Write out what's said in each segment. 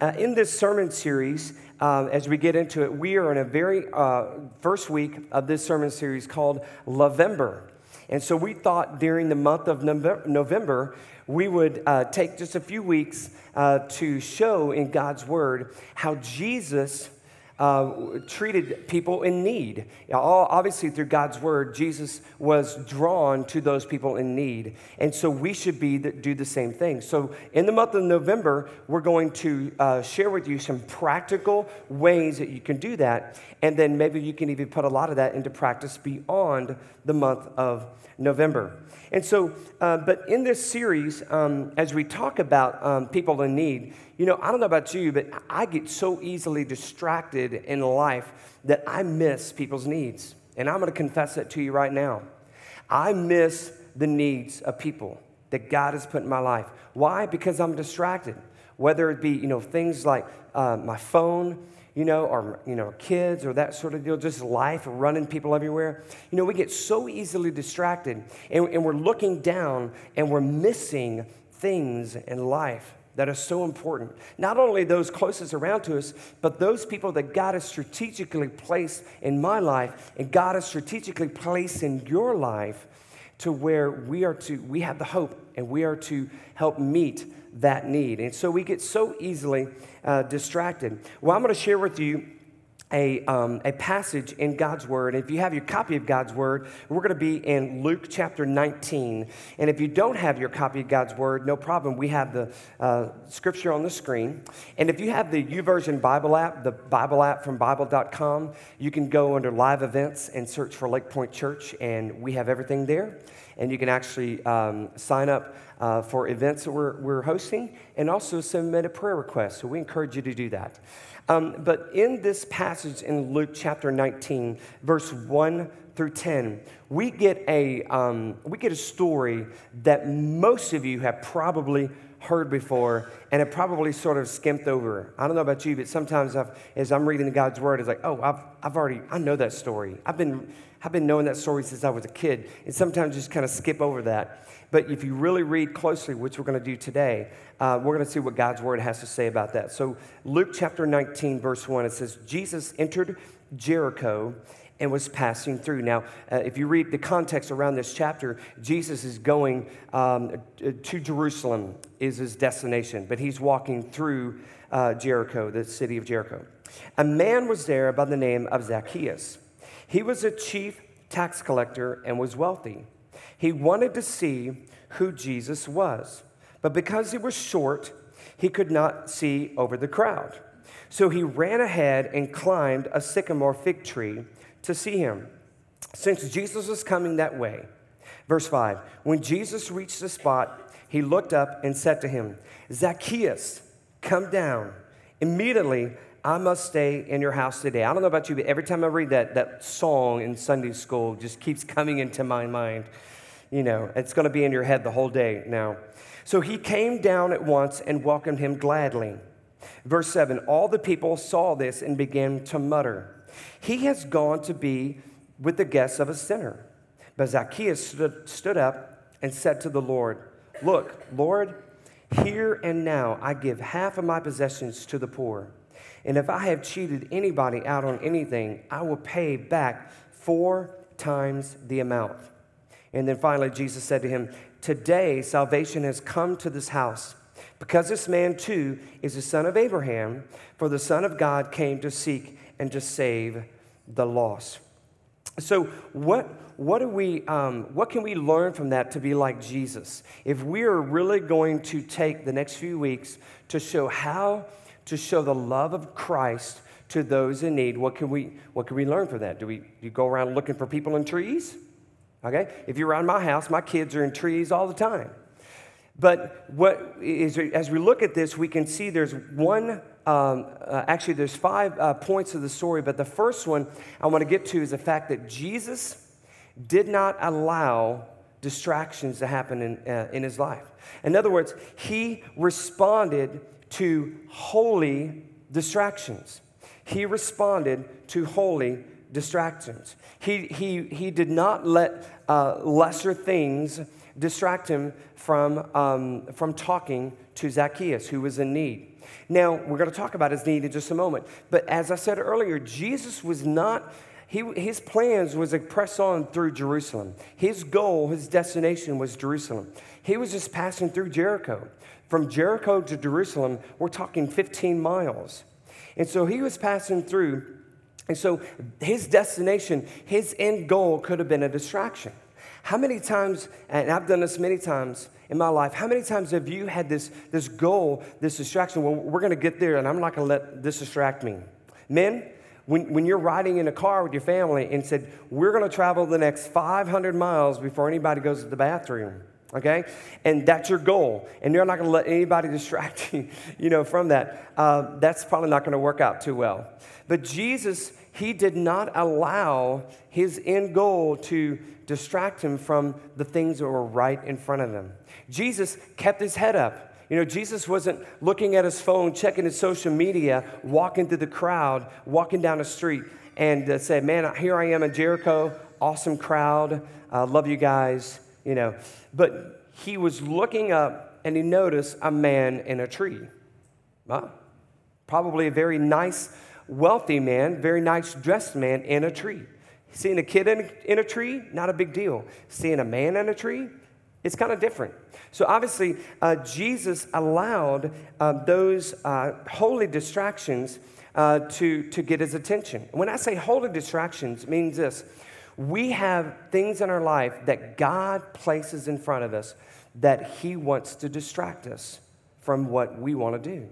uh, in this sermon series, um, as we get into it, we are in a very uh, first week of this sermon series called November. And so we thought during the month of November, we would uh, take just a few weeks uh, to show in God's Word how Jesus uh, treated people in need. Obviously, through God's word, Jesus was drawn to those people in need. And so we should be the, do the same thing. So, in the month of November, we're going to uh, share with you some practical ways that you can do that. And then maybe you can even put a lot of that into practice beyond the month of November. And so, uh, but in this series, um, as we talk about um, people in need, you know, I don't know about you, but I get so easily distracted in life that I miss people's needs. And I'm going to confess that to you right now. I miss the needs of people that God has put in my life. Why? Because I'm distracted. Whether it be, you know, things like uh, my phone, you know, or, you know, kids or that sort of deal, just life, running people everywhere. You know, we get so easily distracted and, and we're looking down and we're missing things in life that are so important. Not only those closest around to us, but those people that God has strategically placed in my life and God has strategically placed in your life to where we are to we have the hope and we are to help meet that need. And so we get so easily uh, distracted. Well, I'm going to share with you a, um, a passage in God's Word. If you have your copy of God's Word, we're going to be in Luke chapter 19. And if you don't have your copy of God's Word, no problem. We have the uh, scripture on the screen. And if you have the YouVersion Bible app, the Bible app from Bible.com, you can go under live events and search for Lake Point Church, and we have everything there. And you can actually um, sign up uh, for events that we're, we're hosting and also submit a prayer request. So we encourage you to do that. Um, but in this passage in Luke chapter 19, verse 1 through 10, we get a, um, we get a story that most of you have probably heard before and have probably sort of skimmed over. I don't know about you, but sometimes I've, as I'm reading God's word, it's like, oh, I've, I've already, I know that story. I've been, I've been knowing that story since I was a kid. And sometimes just kind of skip over that. But if you really read closely, which we're going to do today, uh, we're going to see what God's word has to say about that. So, Luke chapter 19, verse 1, it says, Jesus entered Jericho and was passing through. Now, uh, if you read the context around this chapter, Jesus is going um, to Jerusalem, is his destination, but he's walking through uh, Jericho, the city of Jericho. A man was there by the name of Zacchaeus. He was a chief tax collector and was wealthy. He wanted to see who Jesus was, but because he was short, he could not see over the crowd. So he ran ahead and climbed a sycamore fig tree to see him, since Jesus was coming that way. Verse 5 When Jesus reached the spot, he looked up and said to him, Zacchaeus, come down. Immediately, I must stay in your house today. I don't know about you, but every time I read that, that song in Sunday school just keeps coming into my mind. You know, it's going to be in your head the whole day now. So he came down at once and welcomed him gladly. Verse 7 All the people saw this and began to mutter, He has gone to be with the guests of a sinner. But Zacchaeus stood, stood up and said to the Lord, Look, Lord, here and now I give half of my possessions to the poor. And if I have cheated anybody out on anything, I will pay back four times the amount. And then finally, Jesus said to him, Today salvation has come to this house, because this man too is a son of Abraham, for the Son of God came to seek and to save the lost. So, what, what, do we, um, what can we learn from that to be like Jesus? If we are really going to take the next few weeks to show how to show the love of Christ to those in need, what can we, what can we learn from that? Do we do you go around looking for people in trees? Okay? If you're around my house, my kids are in trees all the time. But what is, as we look at this, we can see there's one, um, uh, actually, there's five uh, points of the story, but the first one I want to get to is the fact that Jesus did not allow distractions to happen in, uh, in his life. In other words, he responded to holy distractions. He responded to holy distractions. He, he, he did not let uh, lesser things distract him from, um, from talking to Zacchaeus, who was in need. Now, we're going to talk about his need in just a moment. But as I said earlier, Jesus was not he, his plans was to press on through Jerusalem. His goal, his destination was Jerusalem. He was just passing through Jericho. From Jericho to Jerusalem, we're talking 15 miles. And so he was passing through. And so his destination, his end goal could have been a distraction. How many times, and I've done this many times in my life, how many times have you had this, this goal, this distraction? Well, we're to get there, and I'm not to let this distract me. Men, when, when you're riding in a car with your family and said, We're to travel the next 500 miles before anybody goes to the bathroom, okay? And that's your goal. And you're not going to let anybody distract you, you know, from that. Uh, that's probably not going to work out too well. But Jesus, he did not allow his end goal to distract him from the things that were right in front of him. Jesus kept his head up. You know, Jesus wasn't looking at his phone, checking his social media, walking through the crowd, walking down the street, and uh, Man, here I am in Jericho, awesome crowd, uh, love you guys, you know. But he was looking up and he noticed a man in a tree. Well, probably a very nice, wealthy man, very nice dressed man in a tree. Seeing a kid in, in a tree, not a big deal. Seeing a man in a tree, it's kind of different. So obviously, uh, Jesus allowed uh, those uh, holy distractions uh, to, to get his attention. When I say holy distractions, means this we have things in our life that God places in front of us that he wants to distract us from what we want to do.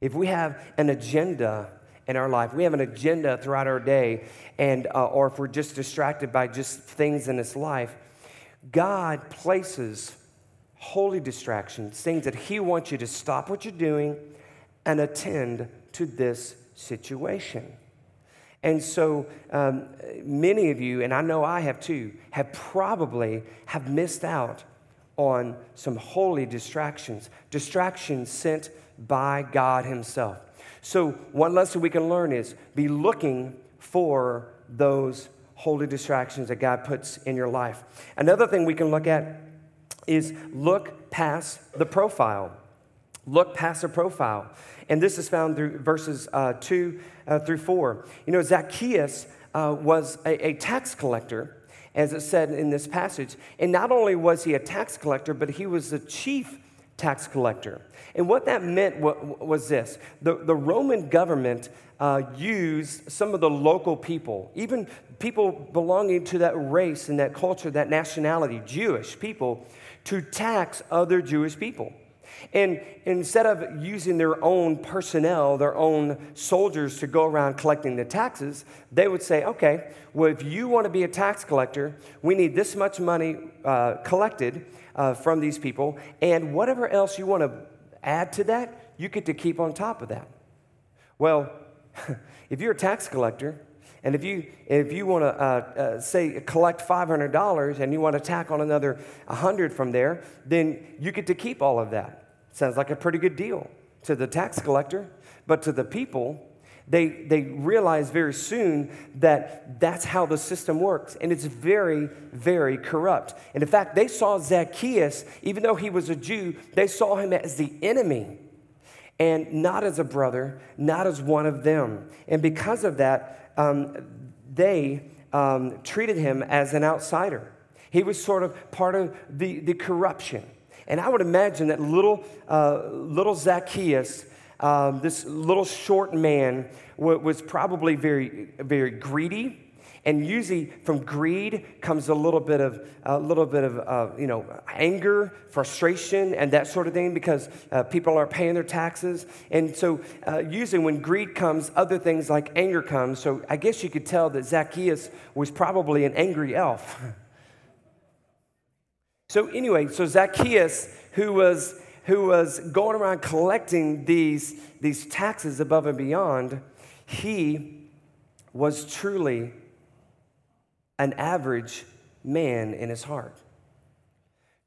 If we have an agenda in our life, we have an agenda throughout our day, and, uh, or if we're just distracted by just things in this life, God places holy distractions, things that He wants you to stop what you're doing and attend to this situation. And so um, many of you, and I know I have too, have probably have missed out on some holy distractions, distractions sent by God Himself. So one lesson we can learn is be looking for those holy distractions that God puts in your life. Another thing we can look at is look past the profile. Look past the profile. And this is found through verses uh, 2 uh, through 4. You know, Zacchaeus uh, was a, a tax collector, as it said in this passage. And not only was he a tax collector, but he was the chief tax collector. And what that meant was this the, the Roman government uh, used some of the local people, even people belonging to that race and that culture, that nationality, Jewish people, to tax other Jewish people. And instead of using their own personnel, their own soldiers to go around collecting the taxes, they would say, okay, well, if you want to be a tax collector, we need this much money uh, collected uh, from these people, and whatever else you want to add to that, you get to keep on top of that. Well, if you're a tax collector, and if you, if you want to, uh, uh, say, collect $500 and you want to tack on another 100 from there, then you get to keep all of that. Sounds like a pretty good deal to the tax collector, but to the people, they, they realize very soon that that's how the system works. And it's very, very corrupt. And in fact, they saw Zacchaeus, even though he was a Jew, they saw him as the enemy and not as a brother, not as one of them. And because of that, um, they um, treated him as an outsider. He was sort of part of the, the corruption. And I would imagine that little, uh, little Zacchaeus, um, this little short man, was probably very, very greedy and usually from greed comes a little bit of a little bit of uh, you know anger, frustration, and that sort of thing because uh, people aren't paying their taxes. And so uh, usually when greed comes, other things like anger comes. So I guess you could tell that Zacchaeus was probably an angry elf. so anyway, so Zacchaeus, who was who was going around collecting these these taxes above and beyond, he was truly an average man in his heart.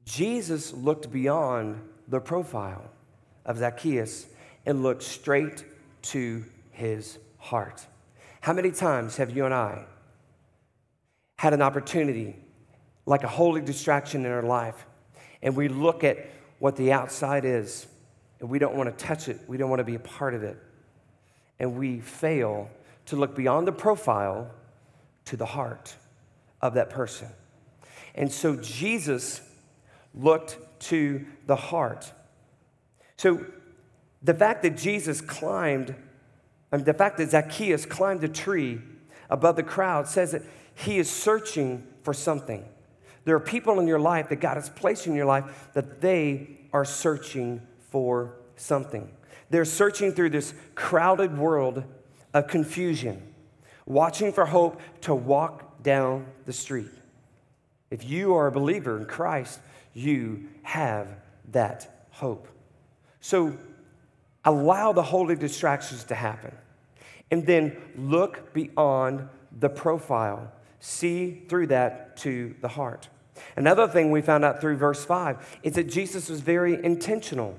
Jesus looked beyond the profile of Zacchaeus and looked straight to his heart. How many times have you and I had an opportunity, like a holy distraction in our life, and we look at what the outside is, and we don't want to touch it, we don't want to be a part of it. And we fail to look beyond the profile to the heart of that person. And so Jesus looked to the heart. So the fact that Jesus climbed, the fact that Zacchaeus climbed a tree above the crowd says that he is searching for something. There are people in your life that God has placed in your life that they are searching for something. They're searching through this crowded world of confusion, watching for hope to walk down the street. If you are a believer in Christ, you have that hope. So allow the holy distractions to happen. And then look beyond the profile. See through that to the heart. Another thing we found out through verse 5 is that Jesus was very intentional.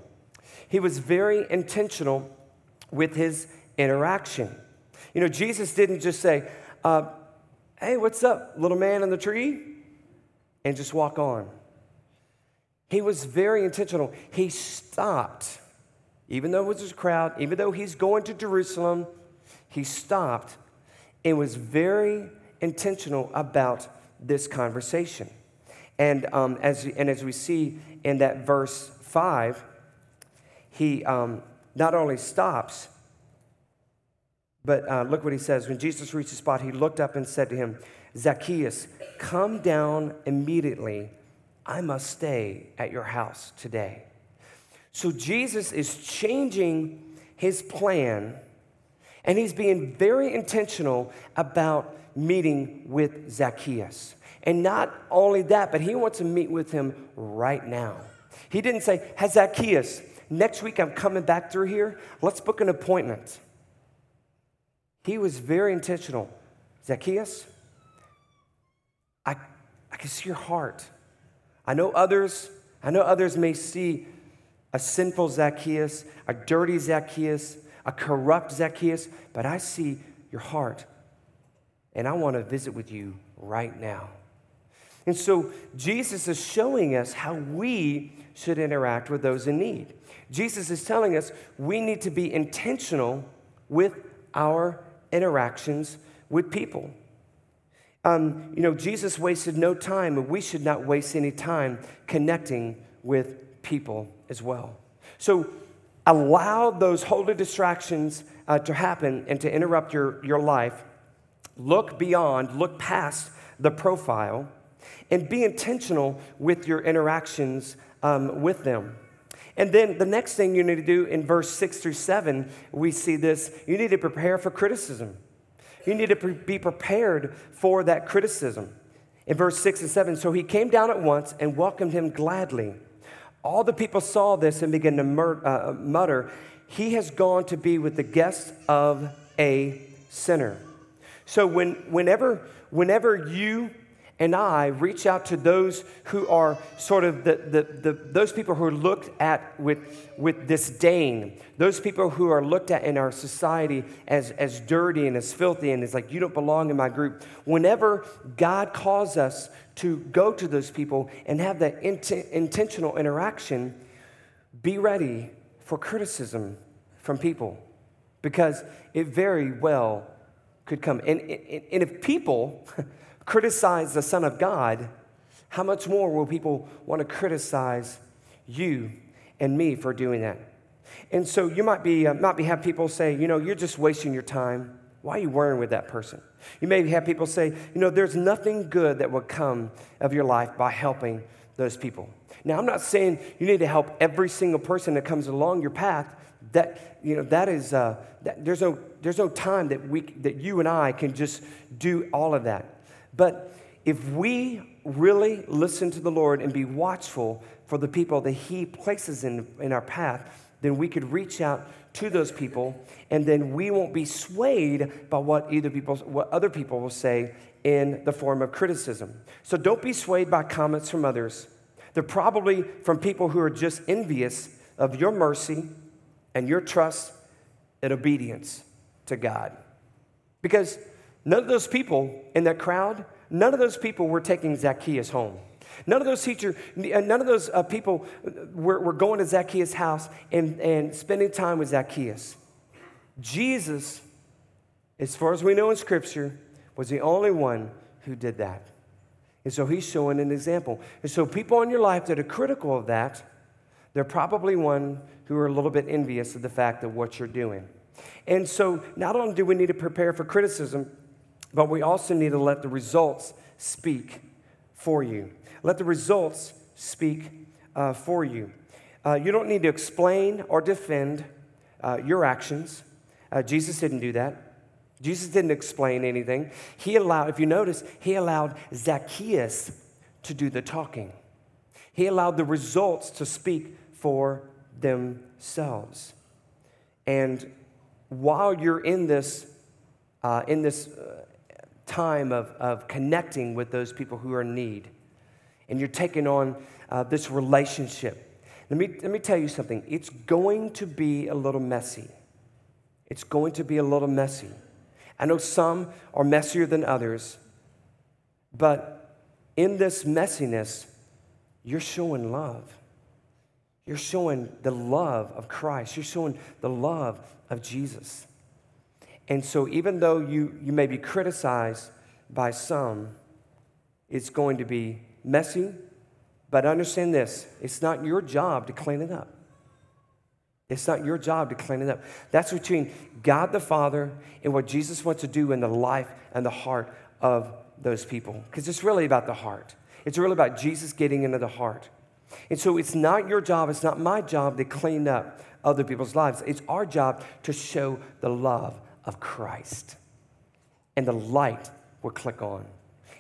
He was very intentional with his interaction. You know, Jesus didn't just say, uh, Hey, what's up, little man in the tree? and just walk on. He was very intentional. He stopped, even though it was a crowd, even though he's going to Jerusalem, he stopped and was very intentional about this conversation. And, um, as, and as we see in that verse 5, he um, not only stops, but uh, look what he says. When Jesus reached the spot, he looked up and said to him, Zacchaeus, come down immediately. I must stay at your house today. So Jesus is changing his plan, and he's being very intentional about meeting with Zacchaeus. And not only that, but he wants to meet with him right now. He didn't say, Hey, Zacchaeus, next week I'm coming back through here. Let's book an appointment. He was very intentional. Zacchaeus, I, I can see your heart. I know others, I know others may see a sinful Zacchaeus, a dirty Zacchaeus, a corrupt Zacchaeus, but I see your heart. And I want to visit with you right now. And so Jesus is showing us how we should interact with those in need. Jesus is telling us we need to be intentional with our interactions with people. Um, you know, Jesus wasted no time, and we should not waste any time connecting with people as well. So allow those holy distractions uh, to happen and to interrupt your, your life. Look beyond, look past the profile, and be intentional with your interactions um, with them. And then the next thing you need to do in verse six through seven, we see this you need to prepare for criticism. You need to pre- be prepared for that criticism. In verse 6 and 7, so he came down at once and welcomed him gladly. All the people saw this and began to mur- uh, mutter, He has gone to be with the guests of a sinner. So when, whenever, whenever you and I reach out to those who are sort of the, the, the, those people who are looked at with, with disdain, those people who are looked at in our society as, as dirty and as filthy and it's like, you don't belong in my group. Whenever God calls us to go to those people and have that int- intentional interaction, be ready for criticism from people because it very well could come. And, and, and if people, criticize the Son of God, how much more will people want to criticize you and me for doing that? And so you might be, uh, might be have people say, you know, you're just wasting your time. Why are you worrying with that person? You may have people say, you know, there's nothing good that will come of your life by helping those people. Now, I'm not saying you need to help every single person that comes along your path. That you know, that is, uh, that, there's no, there's no time that we, that you and I can just do all of that. But if we really listen to the Lord and be watchful for the people that He places in, in our path, then we could reach out to those people, and then we won't be swayed by what either people, what other people will say in the form of criticism. So don't be swayed by comments from others. They're probably from people who are just envious of your mercy and your trust and obedience to God. Because None of those people in that crowd, none of those people were taking Zacchaeus home. None of those teachers, uh, none of those uh, people were, were going to Zacchaeus' house and, and spending time with Zacchaeus. Jesus, as far as we know in Scripture, was the only one who did that. And so he's showing an example. And so people in your life that are critical of that, they're probably one who are a little bit envious of the fact of what you're doing. And so not only do we need to prepare for criticism, but we also need to let the results speak for you. Let the results speak uh, for you. Uh, you don't need to explain or defend uh, your actions. Uh, Jesus didn't do that. Jesus didn't explain anything. He allowed, if you notice, he allowed Zacchaeus to do the talking. He allowed the results to speak for themselves. And while you're in this, uh, in this uh, time of, of connecting with those people who are in need, and you're taking on uh, this relationship, let me, let me tell you something. It's going to be a little messy. It's going to be a little messy. I know some are messier than others, but in this messiness, you're showing love. You're showing the love of Christ. You're showing the love of Jesus. And so, even though you, you may be criticized by some, it's going to be messy, but understand this it's not your job to clean it up. It's not your job to clean it up. That's between God the Father and what Jesus wants to do in the life and the heart of those people. Because it's really about the heart. It's really about Jesus getting into the heart. And so it's not your job, it's not my job to clean up other people's lives. It's our job to show the love of Christ. And the light will click on.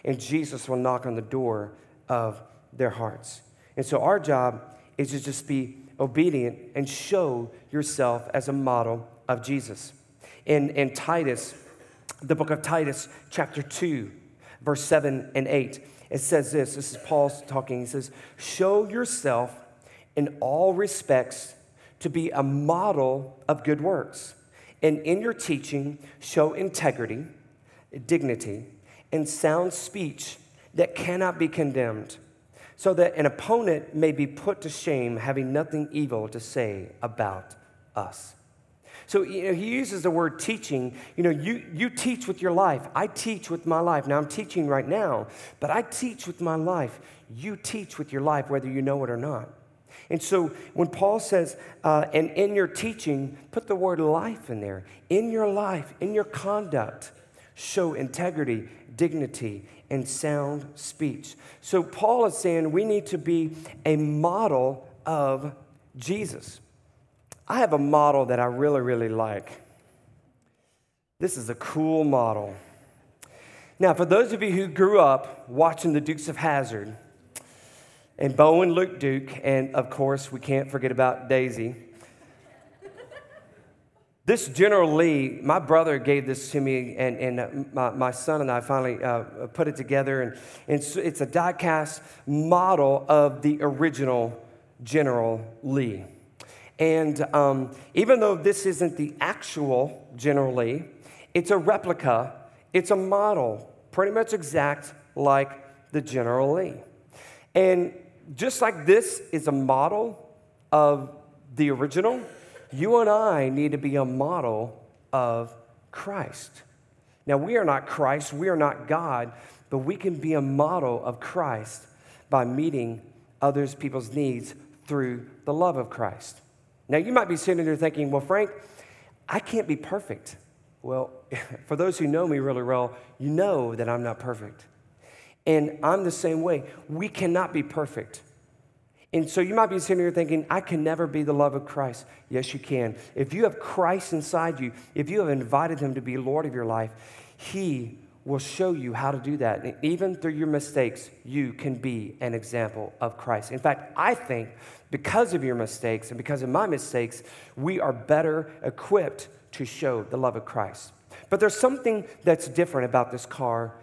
And Jesus will knock on the door of their hearts. And so our job is to just be obedient and show yourself as a model of Jesus. In, in Titus, the book of Titus, chapter 2, verse 7 and 8, it says this this is Paul talking. He says, Show yourself in all respects to be a model of good works. And in your teaching, show integrity, dignity, and sound speech that cannot be condemned so that an opponent may be put to shame, having nothing evil to say about us. So you know, he uses the word teaching. You know, you, you teach with your life. I teach with my life. Now I'm teaching right now, but I teach with my life. You teach with your life, whether you know it or not. And so when Paul says, uh, and in your teaching, put the word life in there. In your life, in your conduct, show integrity, dignity, and sound speech. So Paul is saying we need to be a model of Jesus. I have a model that I really, really like. This is a cool model. Now, for those of you who grew up watching the Dukes of Hazzard, and Bo and Luke Duke, and of course, we can't forget about Daisy. This General Lee, my brother gave this to me, and, and uh, my, my son and I finally uh, put it together. And, and so it's a die-cast model of the original General Lee. And um, even though this isn't the actual General Lee, it's a replica, it's a model, pretty much exact like the General Lee. And just like this is a model of the original, you and I need to be a model of Christ. Now, we are not Christ, we are not God, but we can be a model of Christ by meeting others, people's needs through the love of Christ. Now, you might be sitting there thinking, well, Frank, I can't be perfect. Well, for those who know me really well, you know that I'm not perfect. And I'm the same way. We cannot be perfect. And so you might be sitting here thinking, I can never be the love of Christ. Yes, you can. If you have Christ inside you, if you have invited him to be Lord of your life, he will show you how to do that. And even through your mistakes, you can be an example of Christ. In fact, I think because of your mistakes and because of my mistakes, we are better equipped to show the love of Christ. But there's something that's different about this car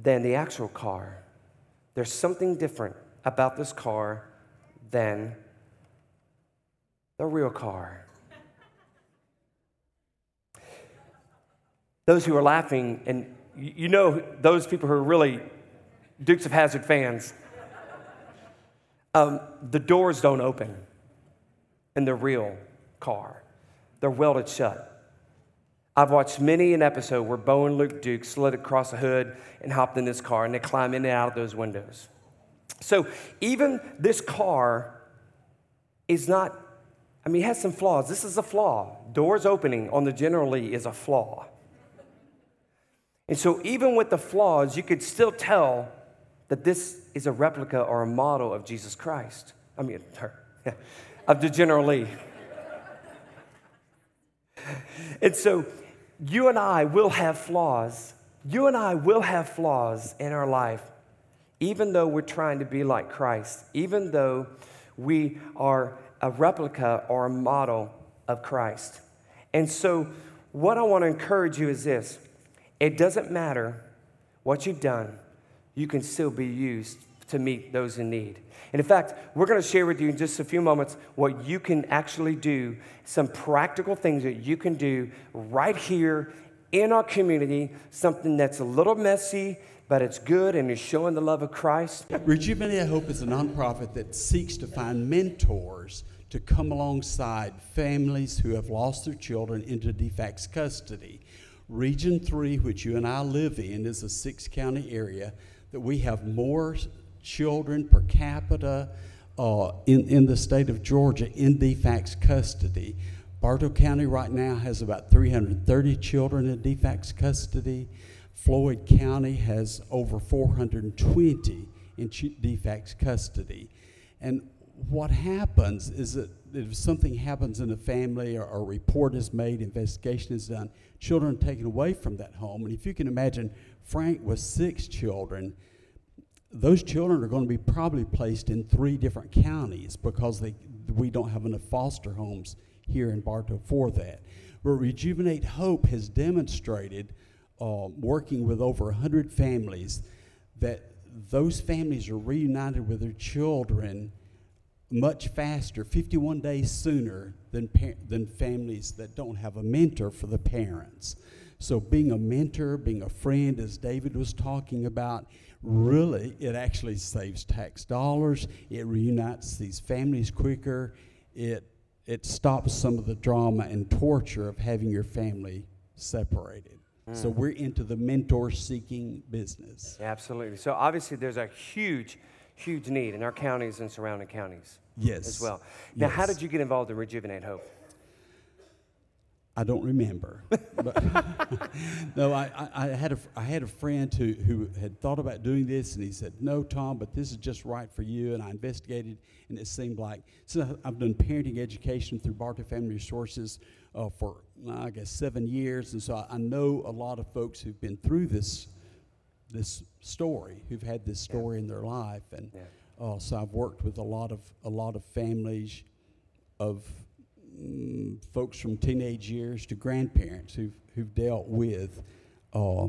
than the actual car. There's something different about this car than the real car. those who are laughing, and you know those people who are really Dukes of Hazzard fans, Um, the doors don't open in the real car, they're welded shut. I've watched many an episode where Bo and Luke Duke slid across the hood and hopped in this car and they climb in and out of those windows. So even this car is not, I mean, it has some flaws. This is a flaw. Doors opening on the General Lee is a flaw. And so even with the flaws, you could still tell that this is a replica or a model of Jesus Christ. I mean, of the General Lee. and so you and I will have flaws. You and I will have flaws in our life, even though we're trying to be like Christ, even though we are a replica or a model of Christ. And so, what I want to encourage you is this it doesn't matter what you've done, you can still be used to meet those in need. And in fact, we're going to share with you in just a few moments what you can actually do, some practical things that you can do right here in our community, something that's a little messy, but it's good and is showing the love of Christ. Rejuvenate I Hope is a nonprofit that seeks to find mentors to come alongside families who have lost their children into DFACS custody. Region 3, which you and I live in, is a six county area that we have more children per capita uh, in, in the state of Georgia in DFACS custody. Bartow County right now has about 330 children in DFACS custody. Floyd County has over 420 in DFACS custody. And what happens is that if something happens in a family or a report is made, investigation is done, children are taken away from that home. And if you can imagine, Frank with six children, those children are going to be probably placed in three different counties because they, we don't have enough foster homes here in Bartow for that. But Rejuvenate Hope has demonstrated, uh, working with over 100 families, that those families are reunited with their children much faster, 51 days sooner than, than families that don't have a mentor for the parents. So, being a mentor, being a friend, as David was talking about, really, it actually saves tax dollars. It reunites these families quicker. It, it stops some of the drama and torture of having your family separated. Mm. So, we're into the mentor seeking business. Absolutely. So, obviously, there's a huge, huge need in our counties and surrounding counties. Yes. As well. Now, yes. how did you get involved in Rejuvenate Hope? I don't remember. But no, I, I, I, had a, I had a friend who, who had thought about doing this, and he said, No, Tom, but this is just right for you. And I investigated, and it seemed like, so I've done parenting education through Bartow Family Resources uh, for, I guess, seven years. And so I, I, know a lot of folks who've been through this, this story, who've had this story yeah. in their life. And yeah. uh, so I've worked with a lot of, a lot of families of folks from teenage years to grandparents who've, who've dealt with uh,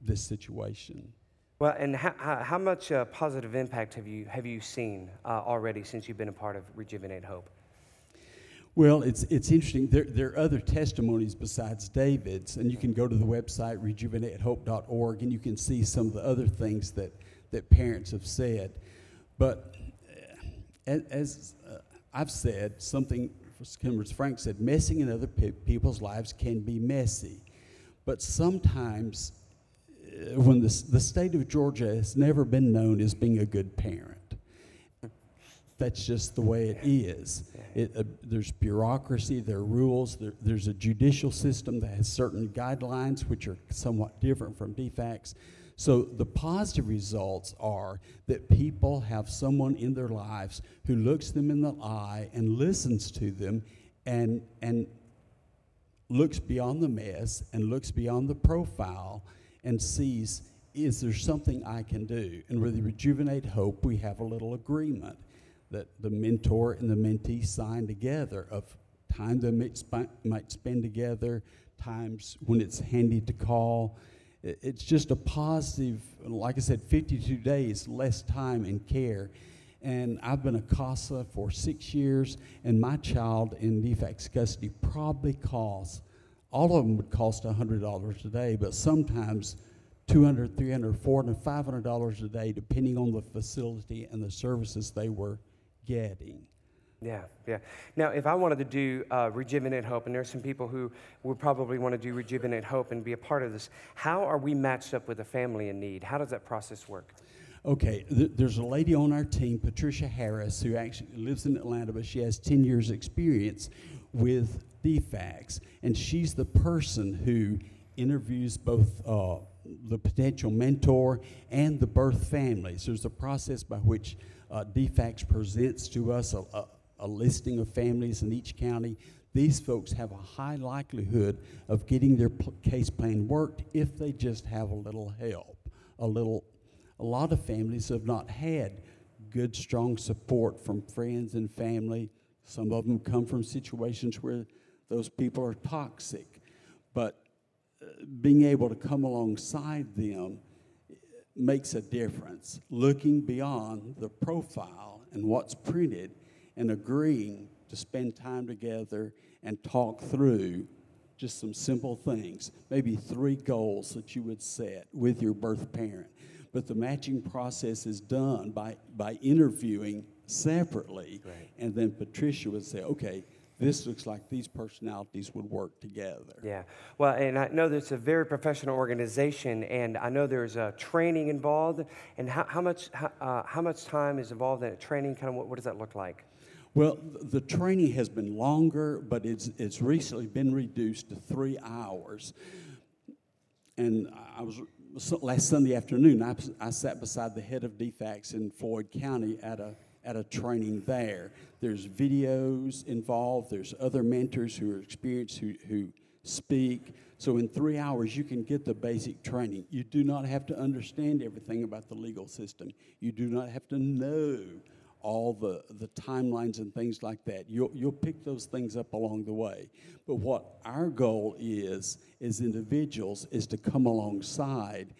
this situation. Well, and how, how much uh, positive impact have you, have you seen uh, already since you've been a part of Rejuvenate Hope? Well, it's, it's interesting. There, there are other testimonies besides David's, and you can go to the website rejuvenatehope.org and you can see some of the other things that, that parents have said. But uh, as, uh, I've said, something as Frank said, messing in other pe- people's lives can be messy. But sometimes, uh, when the, the state of Georgia has never been known as being a good parent, that's just the way it is. It, uh, there's bureaucracy, there are rules, there, there's a judicial system that has certain guidelines which are somewhat different from DFACS. So the positive results are that people have someone in their lives who looks them in the eye and listens to them and, and looks beyond the mess and looks beyond the profile and sees is there something I can do? And with the Rejuvenate Hope, we have a little agreement that the mentor and the mentee sign together of time they might, might spend together, times when it's handy to call, it's just a positive, like I said, 52 days, less time and care. And I've been a CASA for six years, and my child in DFACS custody probably costs, all of them would cost $100 a day, but sometimes 200 300 400 500 dollars a day depending on the facility and the services they were getting yeah, yeah. Now, if I wanted to do uh, Rejuvenate Hope, and there's some people who would probably want to do Rejuvenate Hope and be a part of this, how are we matched up with a family in need? How does that process work? Okay, th- there's a lady on our team, Patricia Harris, who actually lives in Atlanta, but she has 10 years' experience with DFACS. And she's the person who interviews both uh, the potential mentor and the birth families. There's a process by which uh, DFACS presents to us a, a, a listing of families in each county. These folks have a high likelihood of getting their case plan worked if they just have a little help. A little, a lot of families have not had good, strong support from friends and family. Some of them come from situations where those people are toxic. But uh, being able to come alongside them makes a difference. Looking beyond the profile and what's printed and agreeing to spend time together and talk through just some simple things, maybe three goals that you would set with your birth parent. But the matching process is done by, by interviewing separately. Right. And then Patricia would say, okay, this looks like these personalities would work together. Yeah. Well, and I know that it's a very professional organization, and I know there's a training involved. And how, how much, how, uh, how much time is involved in a training? Kind of what, what does that look like? Well, the training has been longer, but it's, it's recently been reduced to three hours. And I was last Sunday afternoon, I, I sat beside the head of DFACS in Floyd County at a, at a training there. There's videos involved, there's other mentors who are experienced who, who speak. So, in three hours, you can get the basic training. You do not have to understand everything about the legal system, you do not have to know all the, the timelines and things like that. You'll, you'll pick those things up along the way. But what our goal is, as individuals, is to come alongside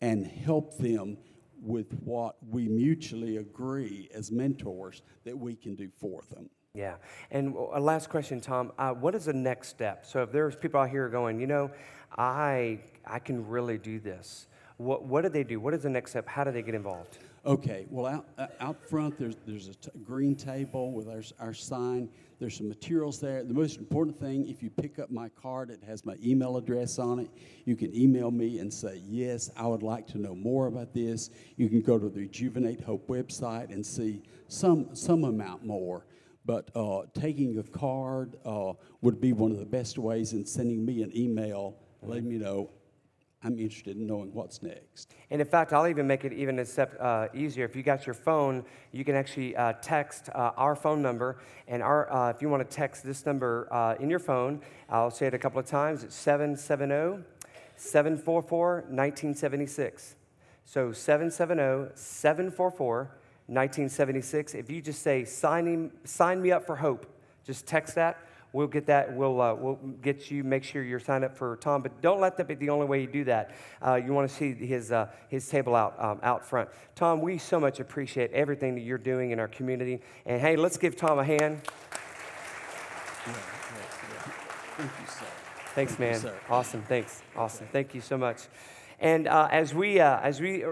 and help them with what we mutually agree as mentors that we can do for them. Yeah. And a last question, Tom. Uh, what is the next step? So if there's people out here going, you know, I, I can really do this. What, what do they do? What is the next step? How do they get involved? Okay, well, out, uh, out front, there's, there's a t- green table with our, our sign. There's some materials there. The most important thing, if you pick up my card, it has my email address on it. You can email me and say, Yes, I would like to know more about this. You can go to the Rejuvenate Hope website and see some, some amount more. But uh, taking a card uh, would be one of the best ways, and sending me an email letting me know I'm interested in knowing what's next. And in fact, I'll even make it even a step uh, easier. If you got your phone, you can actually uh, text uh, our phone number. And our, uh, if you want to text this number uh, in your phone, I'll say it a couple of times. It's 770 744 1976. So 770 744 1976. If you just say, sign, sign me up for hope, just text that we'll get that. We'll, uh, we'll get you, make sure you're signed up for Tom. But don't let that be the only way you do that. Uh, you want to see his, uh, his table out, um, out front. Tom, we so much appreciate everything that you're doing in our community. And hey, let's give Tom a hand. Thank you, sir. Thanks, man. You, awesome. Thanks. Awesome. Thank you so much. And uh, as we, uh, as we uh,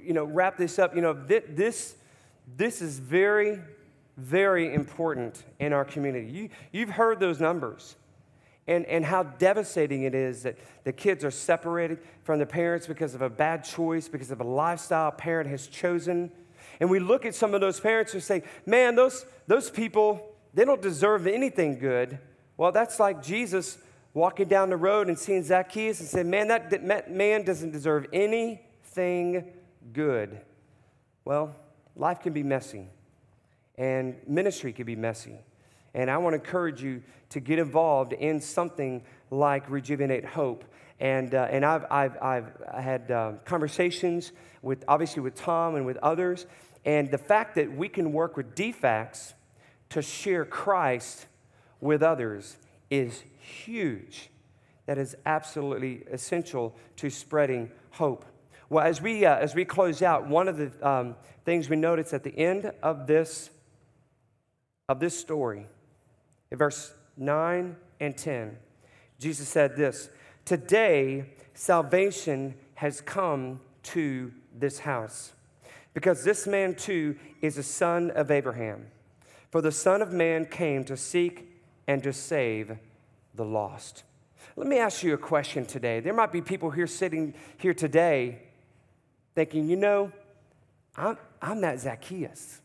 you know, wrap this up, you know, th- this, this is very very important in our community. You, you've heard those numbers and, and how devastating it is that the kids are separated from their parents because of a bad choice, because of a lifestyle a parent has chosen. And we look at some of those parents who say, man, those, those people, they don't deserve anything good. Well, that's like Jesus walking down the road and seeing Zacchaeus and saying, man, that man doesn't deserve anything good. Well, life can be messy and ministry can be messy. And I want to encourage you to get involved in something like Rejuvenate Hope. And, uh, and I've, I've, I've had uh, conversations with, obviously, with Tom and with others. And the fact that we can work with DFACS to share Christ with others is huge. That is absolutely essential to spreading hope. Well, as we, uh, as we close out, one of the um, things we notice at the end of this of this story, in verse 9 and 10, Jesus said this Today, salvation has come to this house. Because this man too is a son of Abraham. For the Son of Man came to seek and to save the lost. Let me ask you a question today. There might be people here sitting here today thinking, you know, I'm, I'm that Zacchaeus.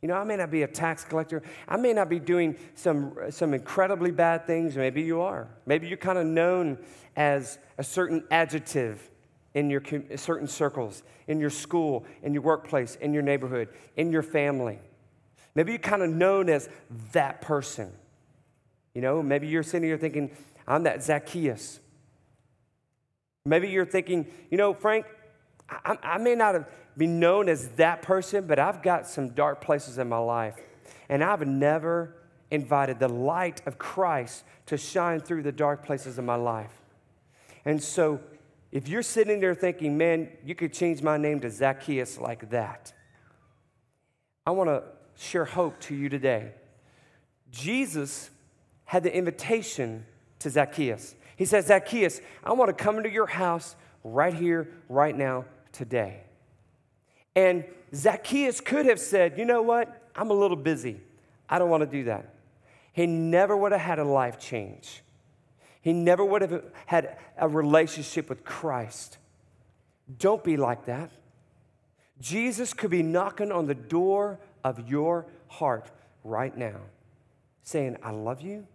You know, I may not be a tax collector. I may not be doing some, some incredibly bad things. Maybe you are. Maybe you're kind of known as a certain adjective in your certain circles, in your school, in your workplace, in your neighborhood, in your family. Maybe you're kind of known as that person. You know, maybe you're sitting here thinking, I'm that Zacchaeus. Maybe you're thinking, you know, Frank, I, I may not have been known as that person, but I've got some dark places in my life. And I've never invited the light of Christ to shine through the dark places of my life. And so, if you're sitting there thinking, man, you could change my name to Zacchaeus like that, I want to share hope to you today. Jesus had the invitation to Zacchaeus. He says, Zacchaeus, I want to come into your house right here, right now, today. And Zacchaeus could have said, You know what? I'm a little busy. I don't want to do that. He never would have had a life change. He never would have had a relationship with Christ. Don't be like that. Jesus could be knocking on the door of your heart right now, saying, I love you.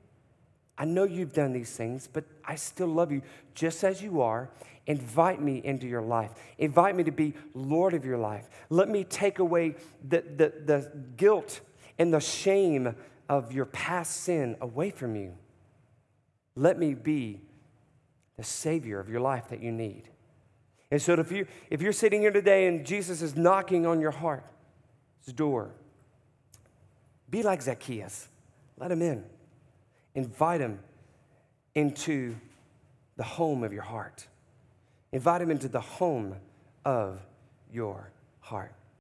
I know you've done these things, but I still love you just as you are. Invite me into your life. Invite me to be Lord of your life. Let me take away the, the, the guilt and the shame of your past sin away from you. Let me be the Savior of your life that you need. And so if, you, if you're sitting here today and Jesus is knocking on your heart, heart's door, be like Zacchaeus. Let him in. Invite him into the home of your heart. Invite him into the home of your heart.